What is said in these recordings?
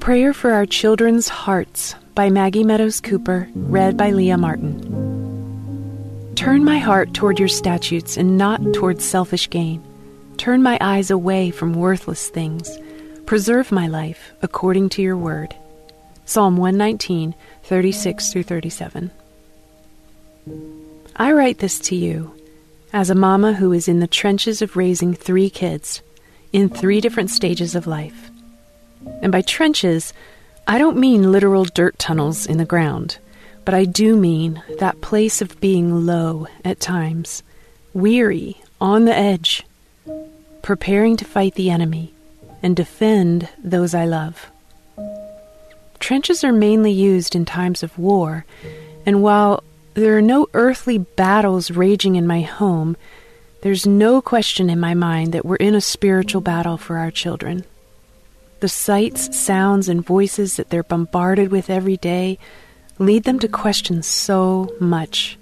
Prayer for Our Children's Hearts by Maggie Meadows Cooper, read by Leah Martin. Turn my heart toward your statutes and not toward selfish gain. Turn my eyes away from worthless things. Preserve my life according to your word. Psalm 119, 36 through 37. I write this to you as a mama who is in the trenches of raising three kids in three different stages of life. And by trenches, I don't mean literal dirt tunnels in the ground, but I do mean that place of being low at times, weary, on the edge, preparing to fight the enemy and defend those I love. Trenches are mainly used in times of war, and while there are no earthly battles raging in my home, there's no question in my mind that we're in a spiritual battle for our children. The sights, sounds, and voices that they're bombarded with every day lead them to question so much.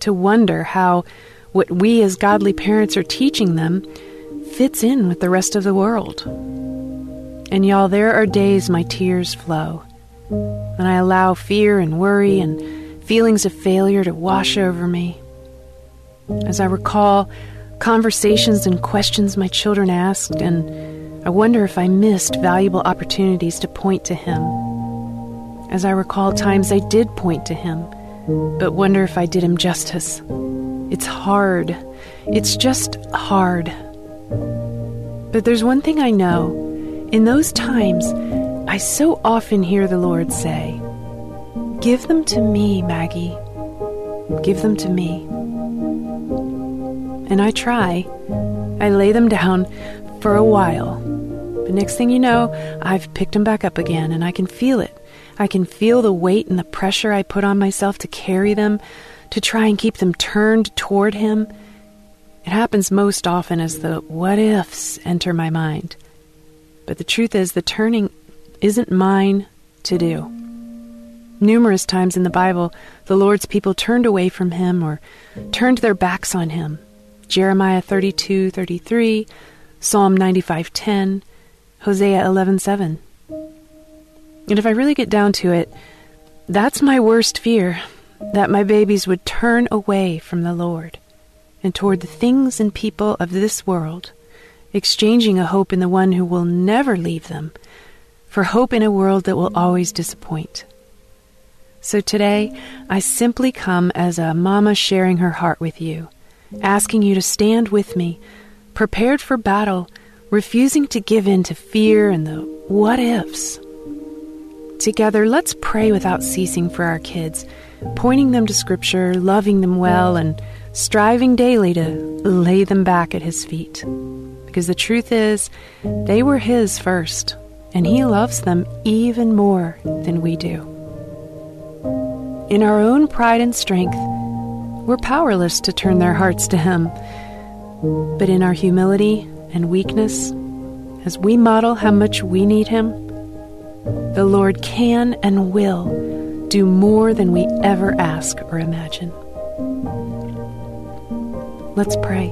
To wonder how what we as godly parents are teaching them fits in with the rest of the world. And y'all, there are days my tears flow, and I allow fear and worry and feelings of failure to wash over me. As I recall conversations and questions my children asked, and I wonder if I missed valuable opportunities to point to Him. As I recall times I did point to Him, but wonder if I did Him justice. It's hard. It's just hard. But there's one thing I know. In those times, I so often hear the Lord say, Give them to me, Maggie. Give them to me. And I try. I lay them down for a while next thing you know, I've picked them back up again, and I can feel it. I can feel the weight and the pressure I put on myself to carry them, to try and keep them turned toward Him. It happens most often as the what ifs enter my mind. But the truth is, the turning isn't mine to do. Numerous times in the Bible, the Lord's people turned away from Him or turned their backs on Him. Jeremiah 32 33, Psalm 95 10, Hosea 11:7. And if I really get down to it, that's my worst fear, that my babies would turn away from the Lord and toward the things and people of this world, exchanging a hope in the one who will never leave them for hope in a world that will always disappoint. So today, I simply come as a mama sharing her heart with you, asking you to stand with me, prepared for battle refusing to give in to fear and the what ifs. Together, let's pray without ceasing for our kids, pointing them to Scripture, loving them well, and striving daily to lay them back at His feet. Because the truth is, they were His first, and He loves them even more than we do. In our own pride and strength, we're powerless to turn their hearts to Him. But in our humility and weakness, as we model how much we need Him, the Lord can and will do more than we ever ask or imagine. Let's pray.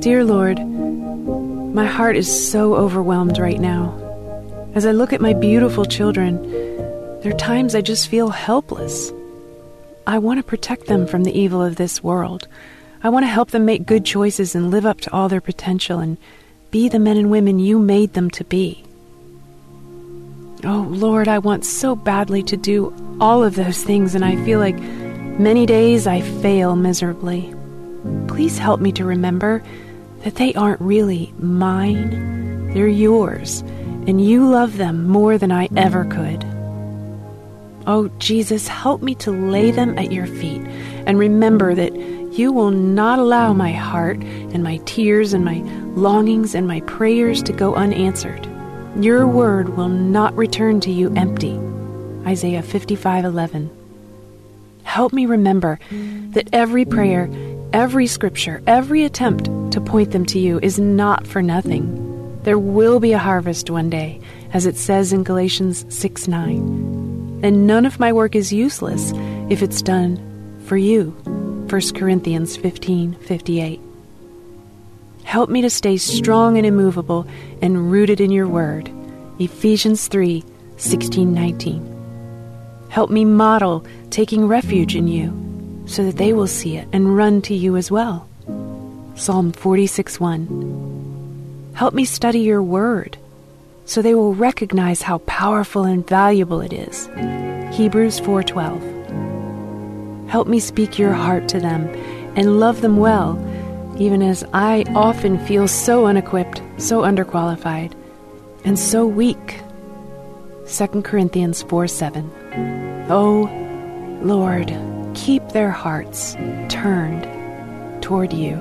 Dear Lord, my heart is so overwhelmed right now. As I look at my beautiful children, there are times I just feel helpless. I want to protect them from the evil of this world. I want to help them make good choices and live up to all their potential and be the men and women you made them to be. Oh, Lord, I want so badly to do all of those things, and I feel like many days I fail miserably. Please help me to remember that they aren't really mine, they're yours, and you love them more than I ever could. Oh, Jesus, help me to lay them at your feet and remember that you will not allow my heart and my tears and my longings and my prayers to go unanswered. Your word will not return to you empty. Isaiah 55:11. Help me remember that every prayer, every scripture, every attempt to point them to you is not for nothing. There will be a harvest one day, as it says in Galatians 6 9. And none of my work is useless if it's done for you. 1 Corinthians 15:58. Help me to stay strong and immovable and rooted in your word, Ephesians 3 16 19. Help me model taking refuge in you so that they will see it and run to you as well. Psalm 46 1. Help me study your word so they will recognize how powerful and valuable it is. Hebrews 4:12. Help me speak your heart to them and love them well, even as I often feel so unequipped, so underqualified, and so weak. 2 Corinthians 4 7. Oh, Lord, keep their hearts turned toward you.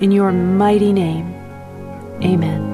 In your mighty name, amen.